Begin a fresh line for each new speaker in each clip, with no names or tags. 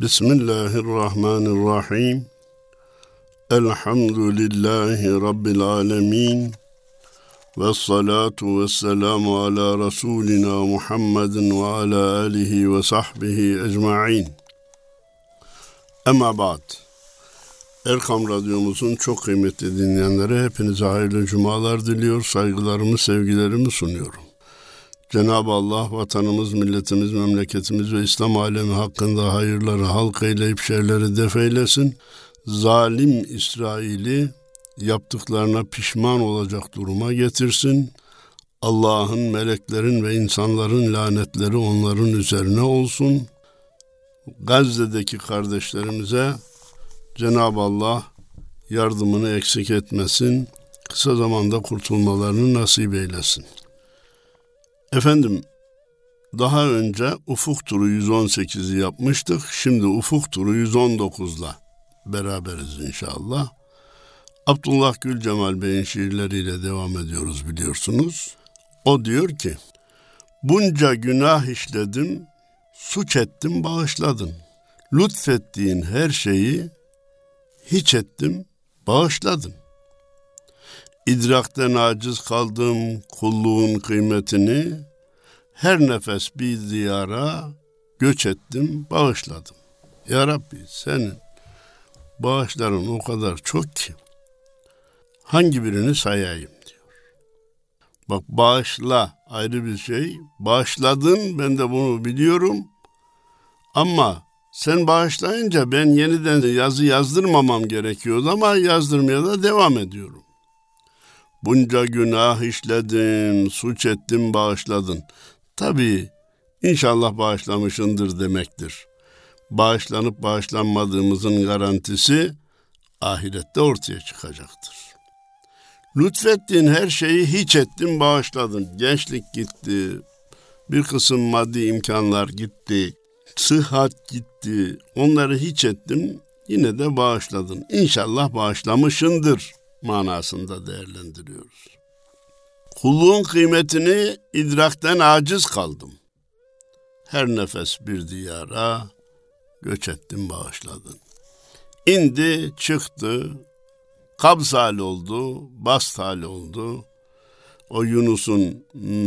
Bismillahirrahmanirrahim. Elhamdülillahi Rabbil alemin. Ve salatu ve selamu ala Resulina Muhammedin ve ala alihi ve sahbihi ecma'in. Ama ba'd. Erkam Radyomuzun çok kıymetli dinleyenlere hepinize hayırlı cumalar diliyor, saygılarımı, sevgilerimi sunuyorum. Cenab-ı Allah vatanımız, milletimiz, memleketimiz ve İslam alemi hakkında hayırları halk eyleyip şerleri def eylesin. Zalim İsrail'i yaptıklarına pişman olacak duruma getirsin. Allah'ın, meleklerin ve insanların lanetleri onların üzerine olsun. Gazze'deki kardeşlerimize Cenab-ı Allah yardımını eksik etmesin. Kısa zamanda kurtulmalarını nasip eylesin. Efendim daha önce ufuk turu 118'i yapmıştık. Şimdi ufuk turu 119'la beraberiz inşallah. Abdullah Gül Cemal Bey'in şiirleriyle devam ediyoruz biliyorsunuz. O diyor ki, Bunca günah işledim, suç ettim bağışladın. Lütfettiğin her şeyi hiç ettim, bağışladın. İdrakten aciz kaldım kulluğun kıymetini, her nefes bir diyara göç ettim, bağışladım. Ya Rabbi senin bağışların o kadar çok ki, hangi birini sayayım diyor. Bak bağışla ayrı bir şey, bağışladın ben de bunu biliyorum ama sen bağışlayınca ben yeniden yazı yazdırmamam gerekiyordu ama yazdırmaya da devam ediyorum. Bunca günah işledin, suç ettin, bağışladın. Tabii inşallah bağışlamışındır demektir. Bağışlanıp bağışlanmadığımızın garantisi ahirette ortaya çıkacaktır. Lütfettiğin her şeyi hiç ettin, bağışladın. Gençlik gitti, bir kısım maddi imkanlar gitti, sıhhat gitti. Onları hiç ettim, yine de bağışladın. İnşallah bağışlamışındır manasında değerlendiriyoruz. Kulluğun kıymetini idrakten aciz kaldım. Her nefes bir diyara göç ettim bağışladın. İndi çıktı, kabz hali oldu, bast hali oldu. O Yunus'un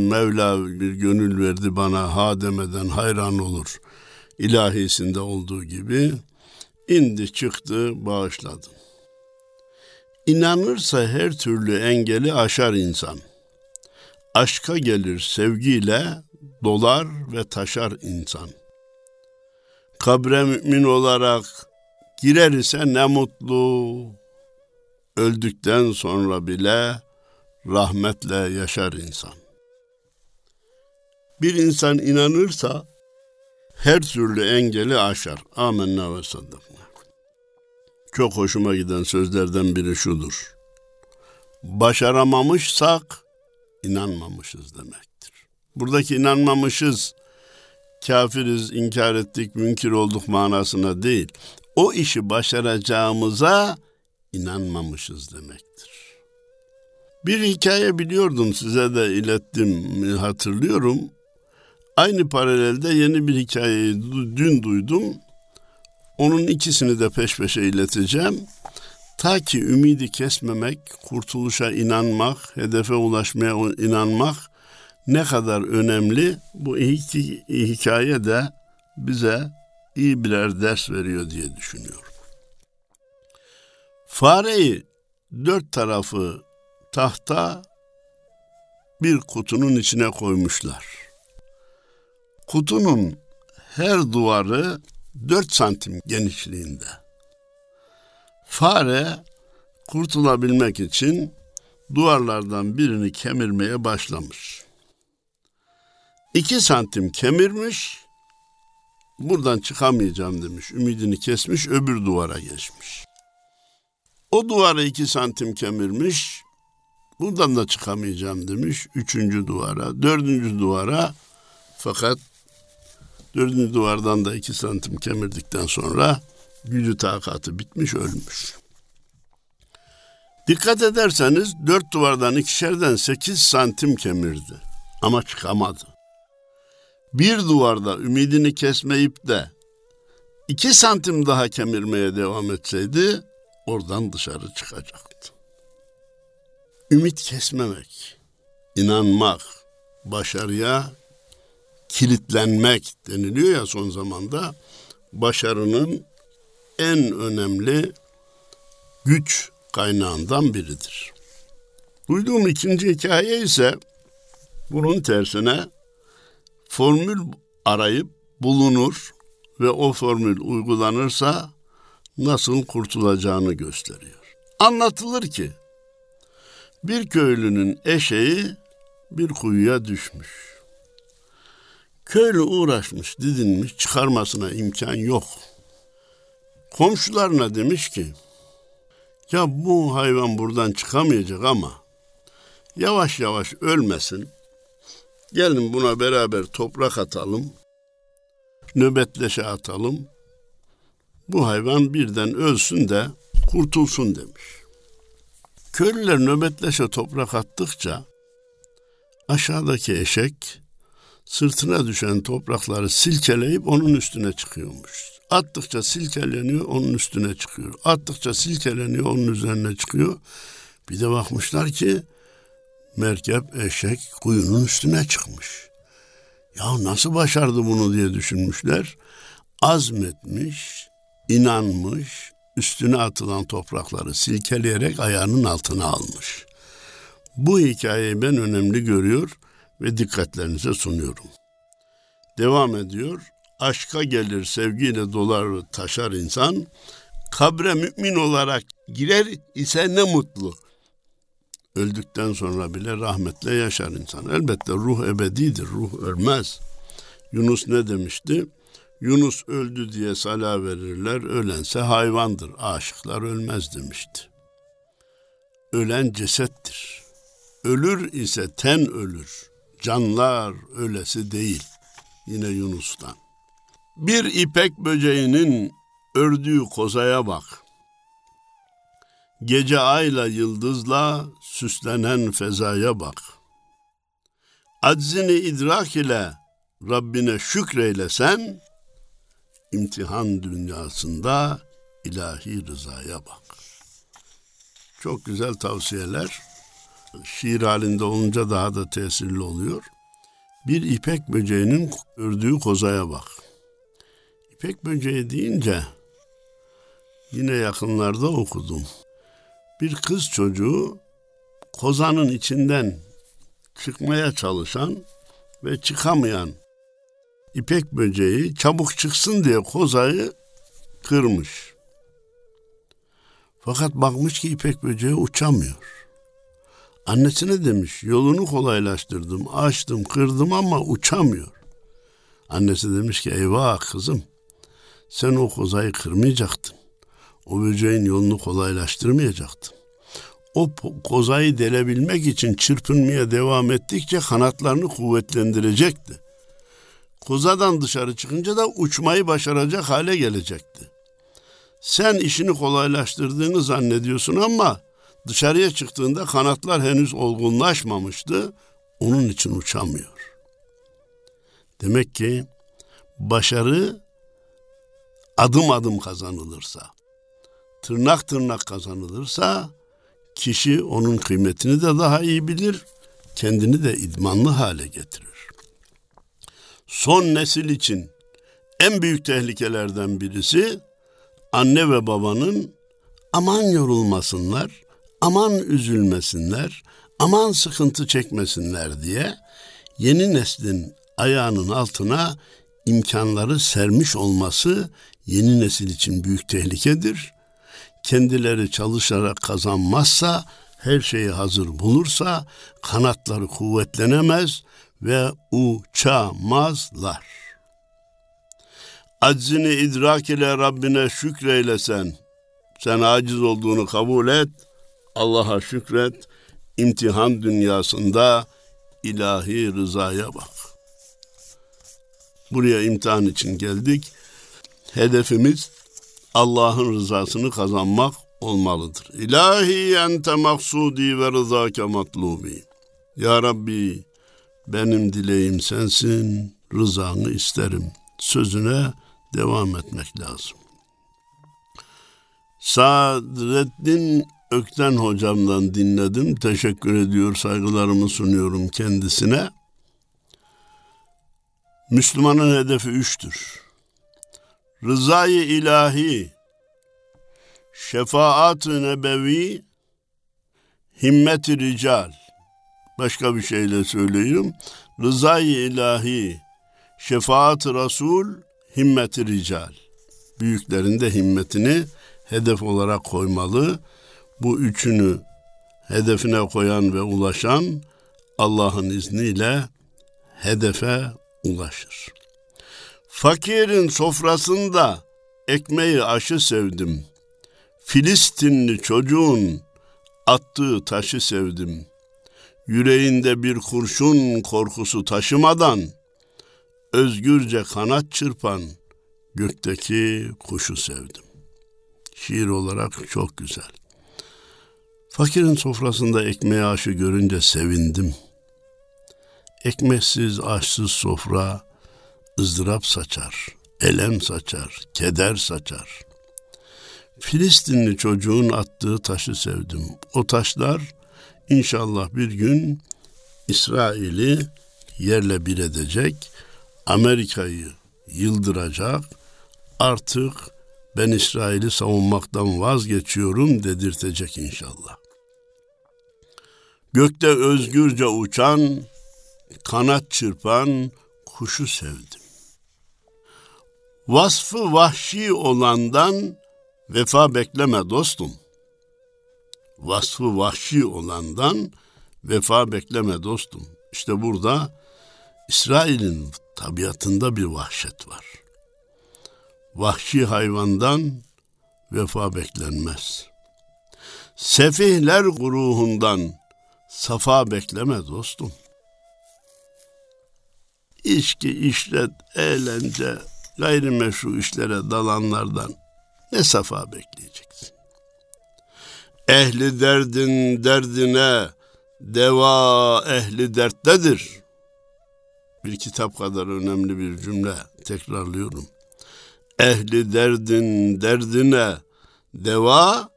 Mevla bir gönül verdi bana ha demeden hayran olur. İlahisinde olduğu gibi indi çıktı bağışladın. İnanırsa her türlü engeli aşar insan. Aşka gelir sevgiyle dolar ve taşar insan. Kabre mümin olarak girer ise ne mutlu. Öldükten sonra bile rahmetle yaşar insan. Bir insan inanırsa her türlü engeli aşar. Amenna ve saddakna. Çok hoşuma giden sözlerden biri şudur. Başaramamışsak inanmamışız demektir. Buradaki inanmamışız, kafiriz, inkar ettik, münkir olduk manasına değil. O işi başaracağımıza inanmamışız demektir. Bir hikaye biliyordum size de ilettim hatırlıyorum. Aynı paralelde yeni bir hikayeyi dün duydum. Onun ikisini de peş peşe ileteceğim. Ta ki ümidi kesmemek, kurtuluşa inanmak, hedefe ulaşmaya inanmak ne kadar önemli bu iki hikaye de bize iyi birer ders veriyor diye düşünüyorum. Fareyi dört tarafı tahta bir kutunun içine koymuşlar. Kutunun her duvarı 4 santim genişliğinde. Fare kurtulabilmek için duvarlardan birini kemirmeye başlamış. 2 santim kemirmiş, buradan çıkamayacağım demiş, ümidini kesmiş, öbür duvara geçmiş. O duvara 2 santim kemirmiş, buradan da çıkamayacağım demiş, üçüncü duvara, dördüncü duvara, fakat Dördüncü duvardan da iki santim kemirdikten sonra gücü takatı bitmiş ölmüş. Dikkat ederseniz dört duvardan ikişerden sekiz santim kemirdi ama çıkamadı. Bir duvarda ümidini kesmeyip de iki santim daha kemirmeye devam etseydi oradan dışarı çıkacaktı. Ümit kesmemek, inanmak, başarıya kilitlenmek deniliyor ya son zamanda başarının en önemli güç kaynağından biridir. Duyduğum ikinci hikaye ise bunun tersine formül arayıp bulunur ve o formül uygulanırsa nasıl kurtulacağını gösteriyor. Anlatılır ki bir köylünün eşeği bir kuyuya düşmüş. Köylü uğraşmış, didinmiş, çıkarmasına imkan yok. Komşularına demiş ki, ya bu hayvan buradan çıkamayacak ama yavaş yavaş ölmesin. Gelin buna beraber toprak atalım. Nöbetleşe atalım. Bu hayvan birden ölsün de kurtulsun demiş. Köylüler nöbetleşe toprak attıkça aşağıdaki eşek sırtına düşen toprakları silkeleyip onun üstüne çıkıyormuş. Attıkça silkeleniyor, onun üstüne çıkıyor. Attıkça silkeleniyor, onun üzerine çıkıyor. Bir de bakmışlar ki merkep eşek kuyunun üstüne çıkmış. Ya nasıl başardı bunu diye düşünmüşler. Azmetmiş, inanmış, üstüne atılan toprakları silkeleyerek ayağının altına almış. Bu hikayeyi ben önemli görüyor ve dikkatlerinize sunuyorum. Devam ediyor. Aşka gelir, sevgiyle dolar taşar insan. Kabre mümin olarak girer ise ne mutlu. Öldükten sonra bile rahmetle yaşar insan. Elbette ruh ebedidir, ruh ölmez. Yunus ne demişti? Yunus öldü diye sala verirler, ölense hayvandır, aşıklar ölmez demişti. Ölen cesettir. Ölür ise ten ölür. Canlar ölesi değil. Yine Yunus'tan. Bir ipek böceğinin ördüğü kozaya bak. Gece ayla yıldızla süslenen fezaya bak. Aczini idrak ile Rabbine şükreylesen, imtihan dünyasında ilahi rızaya bak. Çok güzel tavsiyeler. Şiir halinde olunca daha da tesirli oluyor. Bir ipek böceğinin ördüğü kozaya bak. İpek böceği deyince yine yakınlarda okudum. Bir kız çocuğu kozanın içinden çıkmaya çalışan ve çıkamayan ipek böceği çabuk çıksın diye kozayı kırmış. Fakat bakmış ki ipek böceği uçamıyor. Annesine demiş yolunu kolaylaştırdım, açtım, kırdım ama uçamıyor. Annesi demiş ki eyvah kızım sen o kozayı kırmayacaktın. O böceğin yolunu kolaylaştırmayacaktın. O kozayı delebilmek için çırpınmaya devam ettikçe kanatlarını kuvvetlendirecekti. Kozadan dışarı çıkınca da uçmayı başaracak hale gelecekti. Sen işini kolaylaştırdığını zannediyorsun ama dışarıya çıktığında kanatlar henüz olgunlaşmamıştı. Onun için uçamıyor. Demek ki başarı adım adım kazanılırsa, tırnak tırnak kazanılırsa kişi onun kıymetini de daha iyi bilir, kendini de idmanlı hale getirir. Son nesil için en büyük tehlikelerden birisi anne ve babanın aman yorulmasınlar, aman üzülmesinler, aman sıkıntı çekmesinler diye yeni neslin ayağının altına imkanları sermiş olması yeni nesil için büyük tehlikedir. Kendileri çalışarak kazanmazsa, her şeyi hazır bulursa kanatları kuvvetlenemez ve uçamazlar. Aczini idrak ile Rabbine şükreylesen, sen aciz olduğunu kabul et, Allah'a şükret, imtihan dünyasında ilahi rızaya bak. Buraya imtihan için geldik. Hedefimiz Allah'ın rızasını kazanmak olmalıdır. İlahi ente maksudi ve rızake matlubi. Ya Rabbi benim dileğim sensin, rızanı isterim. Sözüne devam etmek lazım. Sadreddin Ökten hocamdan dinledim. Teşekkür ediyor, saygılarımı sunuyorum kendisine. Müslümanın hedefi üçtür. Rızayı ilahi, şefaat-ı nebevi, himmet-i rical. Başka bir şeyle söyleyeyim. Rızayı ilahi, şefaat-ı rasul, himmet-i rical. Büyüklerin de himmetini hedef olarak koymalı. Bu üçünü hedefine koyan ve ulaşan Allah'ın izniyle hedefe ulaşır. Fakirin sofrasında ekmeği aşı sevdim. Filistinli çocuğun attığı taşı sevdim. Yüreğinde bir kurşun korkusu taşımadan özgürce kanat çırpan gökteki kuşu sevdim. Şiir olarak çok güzel. Fakirin sofrasında ekmeği aşı görünce sevindim. Ekmeksiz, aşsız sofra ızdırap saçar, elem saçar, keder saçar. Filistinli çocuğun attığı taşı sevdim. O taşlar inşallah bir gün İsrail'i yerle bir edecek, Amerika'yı yıldıracak, artık ben İsrail'i savunmaktan vazgeçiyorum dedirtecek inşallah. Gökte özgürce uçan, kanat çırpan kuşu sevdim. Vasfı vahşi olandan vefa bekleme dostum. Vasfı vahşi olandan vefa bekleme dostum. İşte burada İsrail'in tabiatında bir vahşet var. Vahşi hayvandan vefa beklenmez. Sefihler guruhundan safa bekleme dostum. İçki, işlet, eğlence, gayrimeşru işlere dalanlardan ne safa bekleyeceksin? Ehli derdin derdine deva ehli derttedir. Bir kitap kadar önemli bir cümle tekrarlıyorum. Ehli derdin derdine deva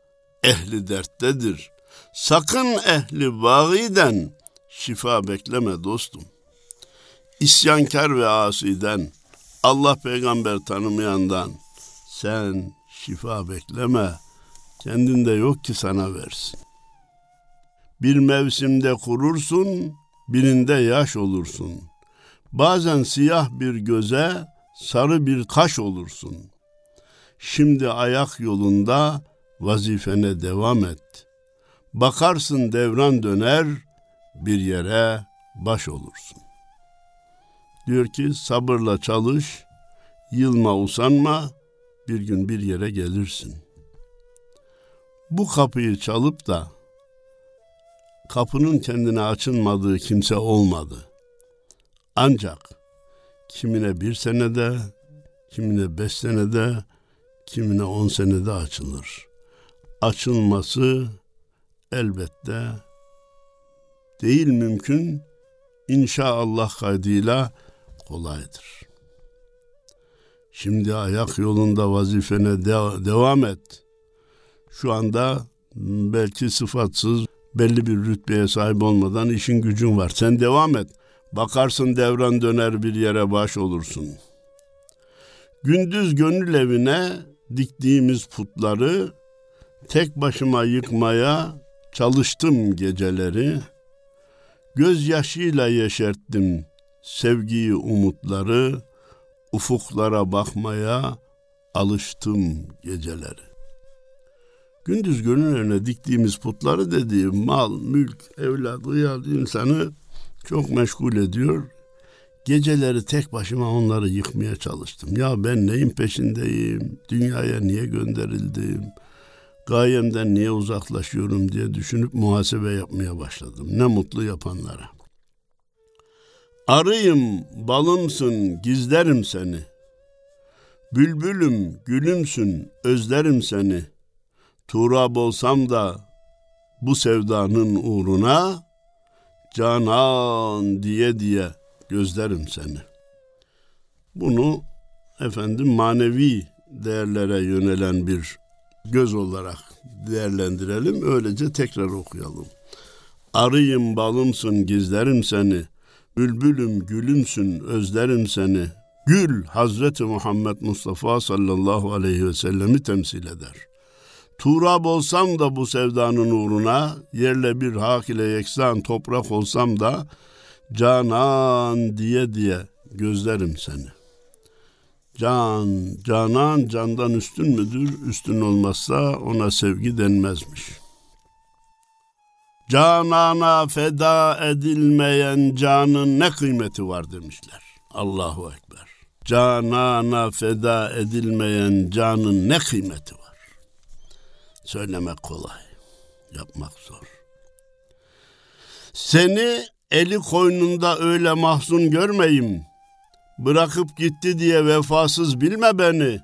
ehli derttedir. Sakın ehli bağiden şifa bekleme dostum. İsyankar ve asiden, Allah peygamber tanımayandan sen şifa bekleme. Kendinde yok ki sana versin. Bir mevsimde kurursun, birinde yaş olursun. Bazen siyah bir göze, sarı bir kaş olursun. Şimdi ayak yolunda vazifene devam et. Bakarsın devran döner, bir yere baş olursun. Diyor ki sabırla çalış, yılma usanma, bir gün bir yere gelirsin. Bu kapıyı çalıp da kapının kendine açılmadığı kimse olmadı. Ancak kimine bir senede, kimine beş senede, kimine on senede açılır. Açılması elbette değil mümkün, inşallah kaydıyla kolaydır. Şimdi ayak yolunda vazifene de- devam et. Şu anda belki sıfatsız, belli bir rütbeye sahip olmadan işin gücün var. Sen devam et. Bakarsın devran döner bir yere baş olursun. Gündüz gönül evine diktiğimiz putları tek başıma yıkmaya çalıştım geceleri. Gözyaşıyla yeşerttim sevgiyi, umutları, ufuklara bakmaya alıştım geceleri. Gündüz gönül önüne diktiğimiz putları dediğim mal, mülk, evlat, hıyal insanı çok meşgul ediyor. Geceleri tek başıma onları yıkmaya çalıştım. Ya ben neyin peşindeyim? Dünyaya niye gönderildim? Gayemden niye uzaklaşıyorum diye düşünüp muhasebe yapmaya başladım. Ne mutlu yapanlara. Arıyım, balımsın, gizlerim seni. Bülbülüm, gülümsün, özlerim seni. Turab olsam da bu sevdanın uğruna canan diye diye gözlerim seni. Bunu efendim manevi değerlere yönelen bir göz olarak değerlendirelim. Öylece tekrar okuyalım. Arıyım balımsın gizlerim seni. Bülbülüm gülümsün özlerim seni. Gül Hazreti Muhammed Mustafa sallallahu aleyhi ve sellemi temsil eder. Turab olsam da bu sevdanın uğruna, yerle bir hak ile yeksan toprak olsam da, canan diye diye gözlerim seni. Can, canan candan üstün müdür? Üstün olmazsa ona sevgi denmezmiş. Canana feda edilmeyen canın ne kıymeti var demişler. Allahu Ekber. Canana feda edilmeyen canın ne kıymeti var? Söylemek kolay, yapmak zor. Seni eli koynunda öyle mahzun görmeyim. Bırakıp gitti diye vefasız bilme beni.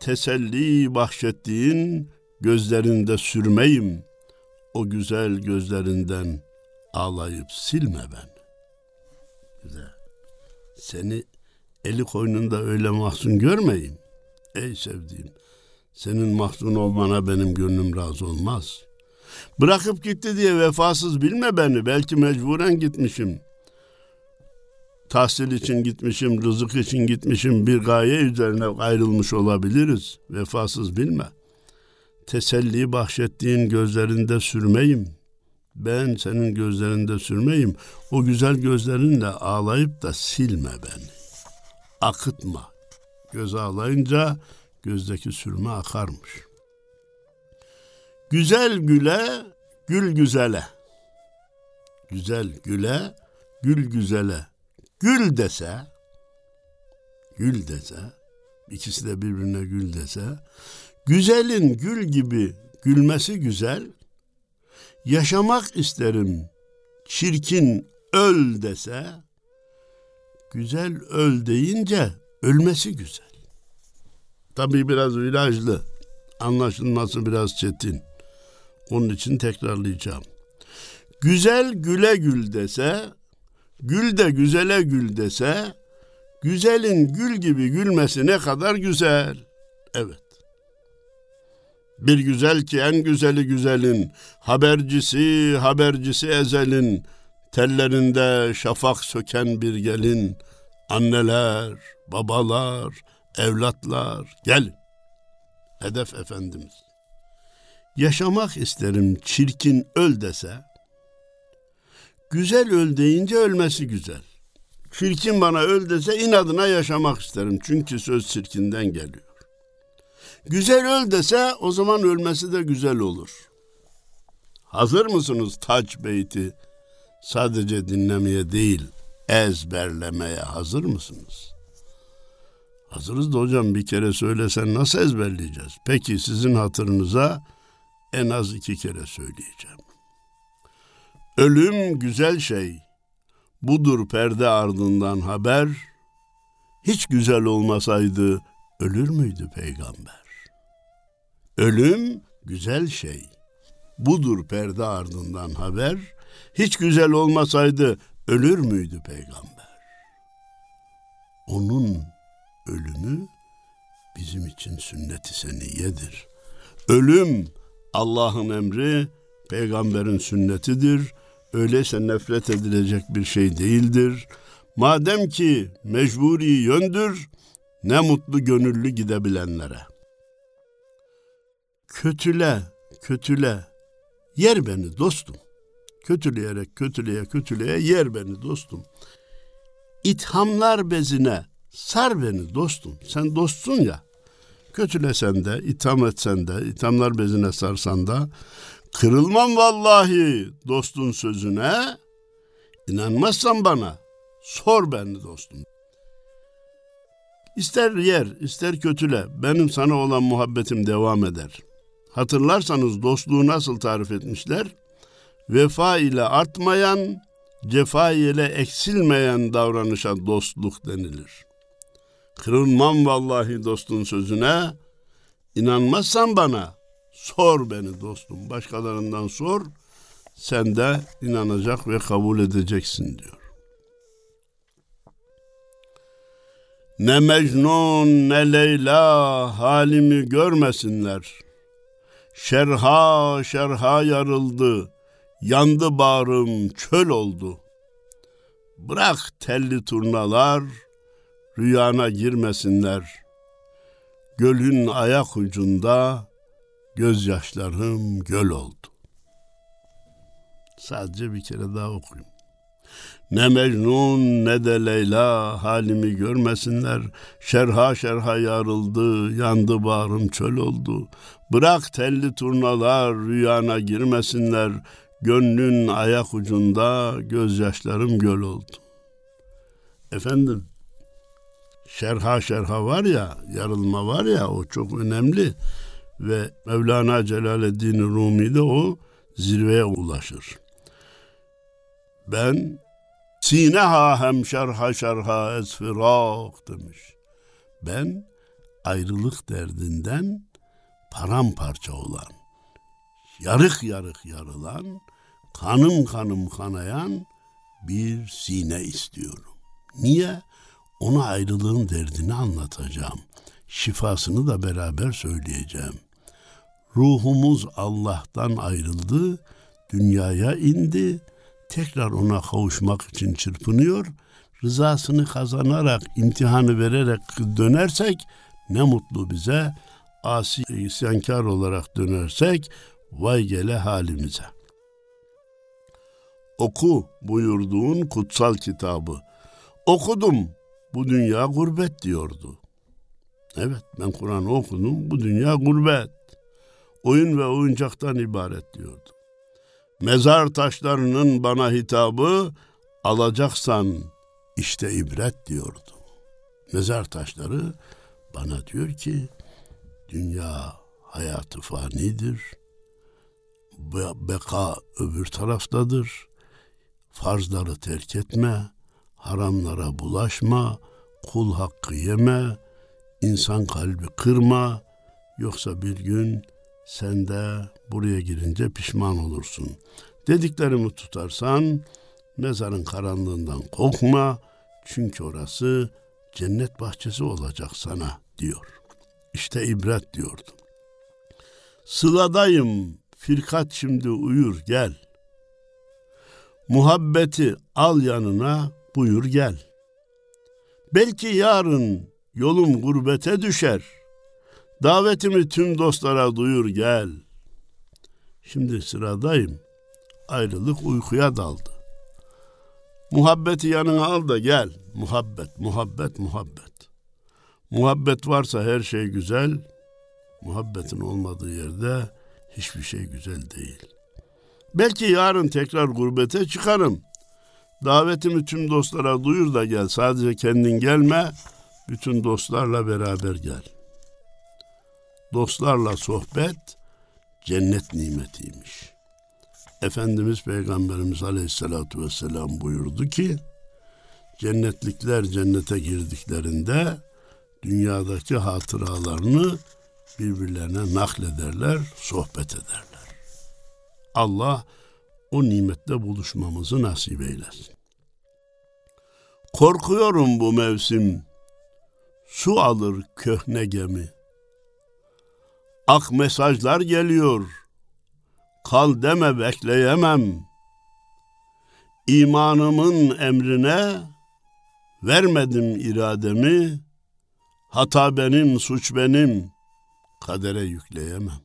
Teselli bahşettiğin gözlerinde sürmeyim. O güzel gözlerinden ağlayıp silme ben. Güzel. Seni eli koynunda öyle mahzun görmeyim. Ey sevdiğim, senin mahzun olmana benim gönlüm razı olmaz. Bırakıp gitti diye vefasız bilme beni. Belki mecburen gitmişim. Tahsil için gitmişim, rızık için gitmişim, bir gaye üzerine ayrılmış olabiliriz. Vefasız bilme. Teselli bahşettiğin gözlerinde sürmeyim. Ben senin gözlerinde sürmeyim. O güzel gözlerinle ağlayıp da silme beni. Akıtma. Göz ağlayınca gözdeki sürme akarmış. Güzel güle, gül güzele. Güzel güle, gül güzele. Gül dese, gül dese, ikisi de birbirine gül dese, güzelin gül gibi gülmesi güzel, yaşamak isterim çirkin öl dese, güzel öl deyince ölmesi güzel. Tabii biraz virajlı, anlaşılması biraz çetin. Onun için tekrarlayacağım. Güzel güle gül dese, gül de güzele gül dese, güzelin gül gibi gülmesi ne kadar güzel. Evet. Bir güzel ki en güzeli güzelin, habercisi habercisi ezelin, tellerinde şafak söken bir gelin, anneler, babalar, evlatlar, gel. Hedef Efendimiz. Yaşamak isterim çirkin öl dese, güzel öl deyince ölmesi güzel. Çirkin bana öl dese inadına yaşamak isterim. Çünkü söz çirkinden geliyor. Güzel öl dese o zaman ölmesi de güzel olur. Hazır mısınız taç beyti? Sadece dinlemeye değil, ezberlemeye hazır mısınız? Hazırız da hocam bir kere söylesen nasıl ezberleyeceğiz? Peki sizin hatırınıza en az iki kere söyleyeceğim. Ölüm güzel şey, budur perde ardından haber. Hiç güzel olmasaydı ölür müydü peygamber? Ölüm güzel şey, budur perde ardından haber. Hiç güzel olmasaydı ölür müydü peygamber? Onun ölümü bizim için sünnet-i seniyedir. Ölüm Allah'ın emri, peygamberin sünnetidir. Öyleyse nefret edilecek bir şey değildir. Madem ki mecburi yöndür, ne mutlu gönüllü gidebilenlere. Kötüle, kötüle, yer beni dostum. Kötüleyerek kötüleye kötüleye yer beni dostum. İthamlar bezine sar beni dostum. Sen dostsun ya kötülesen de, itham etsen de, ithamlar bezine sarsan da, kırılmam vallahi dostun sözüne, inanmazsan bana, sor beni dostum. İster yer, ister kötüle, benim sana olan muhabbetim devam eder. Hatırlarsanız dostluğu nasıl tarif etmişler? Vefa ile artmayan, cefa ile eksilmeyen davranışa dostluk denilir.'' Kırılmam vallahi dostun sözüne. İnanmazsan bana sor beni dostum. Başkalarından sor. Sen de inanacak ve kabul edeceksin diyor. Ne Mecnun ne Leyla halimi görmesinler. Şerha şerha yarıldı, yandı bağrım çöl oldu. Bırak telli turnalar, rüyana girmesinler. Gölün ayak ucunda gözyaşlarım göl oldu. Sadece bir kere daha okuyayım. Ne Mecnun ne de Leyla halimi görmesinler. Şerha şerha yarıldı, yandı bağrım çöl oldu. Bırak telli turnalar rüyana girmesinler. Gönlün ayak ucunda gözyaşlarım göl oldu. Efendim, şerha şerha var ya, yarılma var ya o çok önemli. Ve Mevlana Celaleddin Rumi de o zirveye ulaşır. Ben Sineha hem şerha şerha esfirak demiş. Ben ayrılık derdinden paramparça olan, yarık yarık yarılan, kanım kanım kanayan bir sine istiyorum. Niye? Ona ayrılığın derdini anlatacağım. Şifasını da beraber söyleyeceğim. Ruhumuz Allah'tan ayrıldı, dünyaya indi, tekrar ona kavuşmak için çırpınıyor. Rızasını kazanarak, imtihanı vererek dönersek ne mutlu bize. Asi isyankar olarak dönersek vay gele halimize. Oku buyurduğun kutsal kitabı. Okudum, bu dünya gurbet diyordu. Evet ben Kur'an'ı okudum, bu dünya gurbet. Oyun ve oyuncaktan ibaret diyordu. Mezar taşlarının bana hitabı alacaksan işte ibret diyordu. Mezar taşları bana diyor ki dünya hayatı fanidir. Beka öbür taraftadır. Farzları terk etme, haramlara bulaşma, kul hakkı yeme, insan kalbi kırma, yoksa bir gün sen de buraya girince pişman olursun. Dediklerimi tutarsan mezarın karanlığından korkma çünkü orası cennet bahçesi olacak sana diyor. İşte ibret diyordu. Sıladayım firkat şimdi uyur gel. Muhabbeti al yanına buyur gel. Belki yarın yolum gurbete düşer.'' Davetimi tüm dostlara duyur gel. Şimdi sıradayım. Ayrılık uykuya daldı. Muhabbeti yanına al da gel. Muhabbet, muhabbet, muhabbet. Muhabbet varsa her şey güzel. Muhabbetin olmadığı yerde hiçbir şey güzel değil. Belki yarın tekrar gurbete çıkarım. Davetimi tüm dostlara duyur da gel. Sadece kendin gelme, bütün dostlarla beraber gel.'' dostlarla sohbet cennet nimetiymiş. Efendimiz Peygamberimiz Aleyhisselatü Vesselam buyurdu ki, cennetlikler cennete girdiklerinde dünyadaki hatıralarını birbirlerine naklederler, sohbet ederler. Allah o nimette buluşmamızı nasip eylesin. Korkuyorum bu mevsim, su alır köhne gemi.'' Ak mesajlar geliyor. Kal deme bekleyemem. İmanımın emrine vermedim irademi. Hata benim, suç benim. Kadere yükleyemem.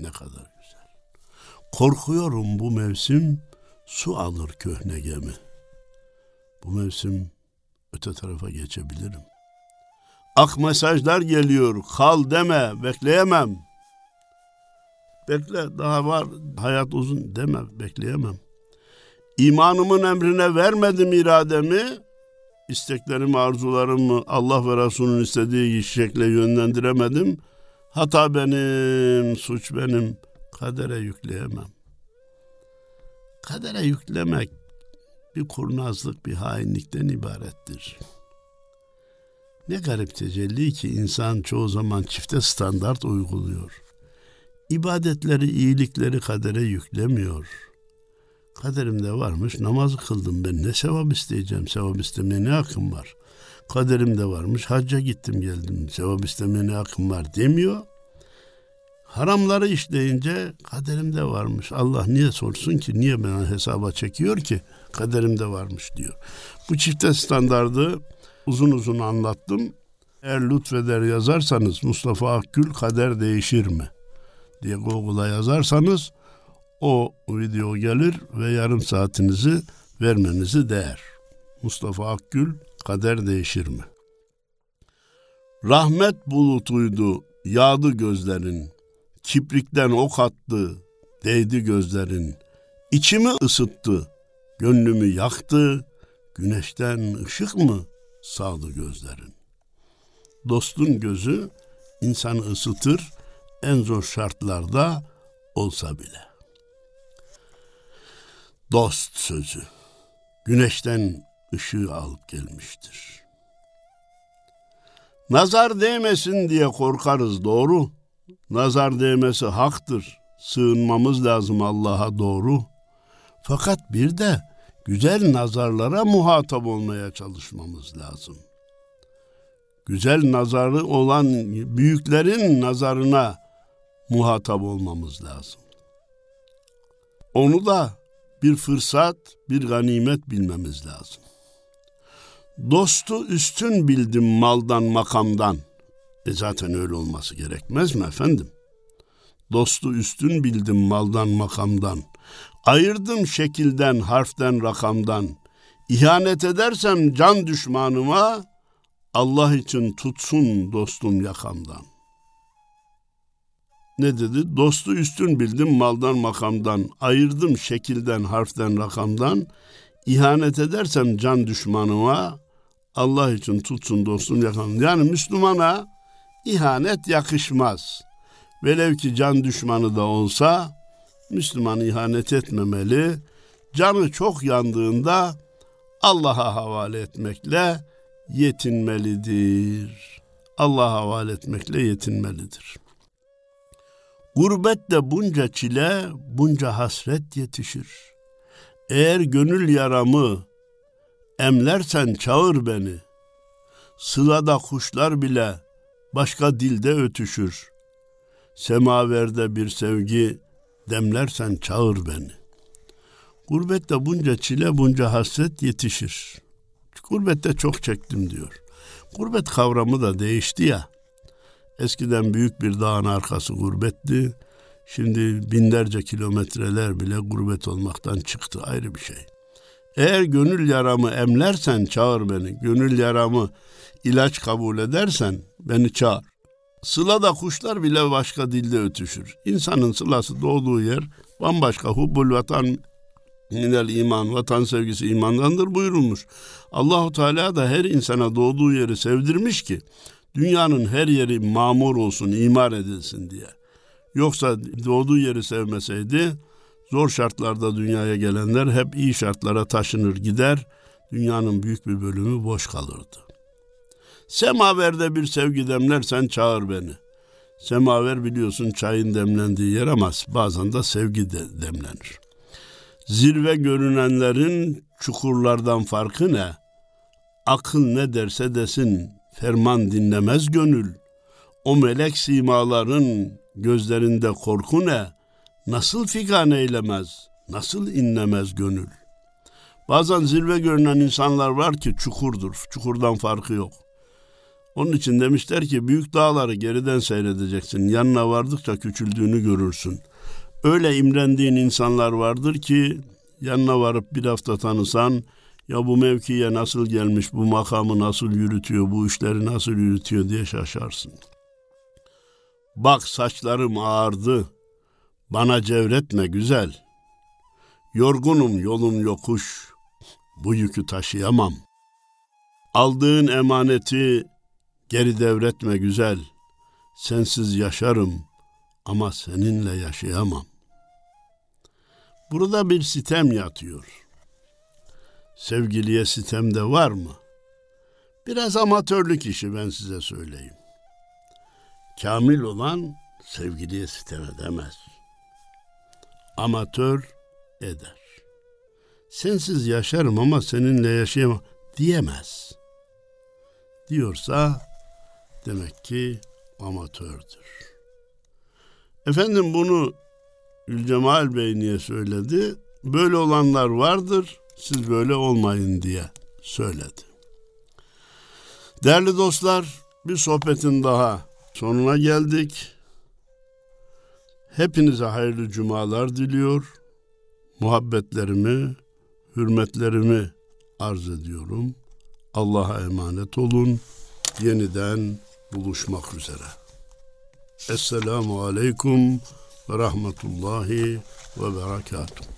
Ne kadar. Korkuyorum bu mevsim su alır köhne gemi. Bu mevsim öte tarafa geçebilirim. Ak mesajlar geliyor. Kal deme, bekleyemem. Bekle, daha var, hayat uzun deme, bekleyemem. İmanımın emrine vermedim irademi, isteklerimi, arzularımı Allah ve Resulünün istediği şekle yönlendiremedim. Hata benim, suç benim, kadere yükleyemem. Kadere yüklemek bir kurnazlık, bir hainlikten ibarettir. Ne garip tecelli ki insan çoğu zaman çifte standart uyguluyor. İbadetleri, iyilikleri kadere yüklemiyor. Kaderimde varmış, namazı kıldım ben. Ne sevap isteyeceğim, sevap istemeye ne hakkım var? Kaderim de varmış. Hacca gittim geldim. Sevap istemeye ne hakkım var demiyor. Haramları işleyince kaderimde varmış. Allah niye sorsun ki? Niye bana hesaba çekiyor ki? Kaderimde varmış diyor. Bu çifte standardı uzun uzun anlattım. Eğer lütfeder yazarsanız Mustafa Akgül kader değişir mi? diye Google'a yazarsanız o video gelir ve yarım saatinizi vermenizi değer. Mustafa Akgül kader değişir mi? Rahmet bulutuydu, yağdı gözlerin. Kiprikten ok attı, değdi gözlerin. İçimi ısıttı, gönlümü yaktı. Güneşten ışık mı sağdı gözlerin? Dostun gözü insanı ısıtır en zor şartlarda olsa bile. Dost sözü güneşten ışığı alıp gelmiştir. Nazar değmesin diye korkarız doğru. Nazar değmesi haktır. Sığınmamız lazım Allah'a doğru. Fakat bir de güzel nazarlara muhatap olmaya çalışmamız lazım. Güzel nazarı olan büyüklerin nazarına muhatap olmamız lazım. Onu da bir fırsat, bir ganimet bilmemiz lazım. Dostu üstün bildim maldan, makamdan. E zaten öyle olması gerekmez mi efendim? Dostu üstün bildim maldan, makamdan. Ayırdım şekilden, harften, rakamdan. İhanet edersem can düşmanıma, Allah için tutsun dostum yakamdan. Ne dedi? Dostu üstün bildim maldan makamdan, ayırdım şekilden, harften, rakamdan. İhanet edersem can düşmanıma, Allah için tutsun dostum yakamdan. Yani Müslümana ihanet yakışmaz. Velev ki can düşmanı da olsa Müslüman ihanet etmemeli. Canı çok yandığında Allah'a havale etmekle yetinmelidir. Allah'a havale etmekle yetinmelidir. Gurbette bunca çile, bunca hasret yetişir. Eğer gönül yaramı emlersen çağır beni. Sılada kuşlar bile başka dilde ötüşür. Semaverde bir sevgi demlersen çağır beni. Gurbette bunca çile, bunca hasret yetişir. Gurbette çok çektim diyor. Gurbet kavramı da değişti ya. Eskiden büyük bir dağın arkası gurbetti. Şimdi binlerce kilometreler bile gurbet olmaktan çıktı ayrı bir şey. Eğer gönül yaramı emlersen çağır beni. Gönül yaramı ilaç kabul edersen beni çağır. Sıla da kuşlar bile başka dilde ötüşür. İnsanın sılası doğduğu yer bambaşka. Hubbul vatan minel iman, vatan sevgisi imandandır buyurulmuş. Allahu Teala da her insana doğduğu yeri sevdirmiş ki dünyanın her yeri mamur olsun, imar edilsin diye. Yoksa doğduğu yeri sevmeseydi zor şartlarda dünyaya gelenler hep iyi şartlara taşınır gider. Dünyanın büyük bir bölümü boş kalırdı. Semaverde bir sevgi demlersen çağır beni. Semaver biliyorsun çayın demlendiği yer ama bazen de sevgi de demlenir. Zirve görünenlerin çukurlardan farkı ne? Akıl ne derse desin ferman dinlemez gönül. O melek simaların gözlerinde korku ne? Nasıl figan eylemez, nasıl inlemez gönül? Bazen zirve görünen insanlar var ki çukurdur, çukurdan farkı yok. Onun için demişler ki büyük dağları geriden seyredeceksin. Yanına vardıkça küçüldüğünü görürsün. Öyle imrendiğin insanlar vardır ki yanına varıp bir hafta tanısan ya bu mevkiye nasıl gelmiş, bu makamı nasıl yürütüyor, bu işleri nasıl yürütüyor diye şaşarsın. Bak saçlarım ağardı, bana cevretme güzel. Yorgunum yolum yokuş, bu yükü taşıyamam. Aldığın emaneti geri devretme güzel. Sensiz yaşarım ama seninle yaşayamam. Burada bir sitem yatıyor sevgiliye sitem de var mı? Biraz amatörlük işi ben size söyleyeyim. Kamil olan sevgiliye sitem edemez. Amatör eder. Sensiz yaşarım ama seninle yaşayamam diyemez. diyorsa demek ki amatördür. Efendim bunu Gülcemal Bey niye söyledi? Böyle olanlar vardır, siz böyle olmayın diye söyledi. Değerli dostlar, bir sohbetin daha sonuna geldik. Hepinize hayırlı cumalar diliyor. Muhabbetlerimi, hürmetlerimi arz ediyorum. Allah'a emanet olun. Yeniden buluşmak üzere. Esselamu Aleyküm ve Rahmetullahi ve Berekatuhu.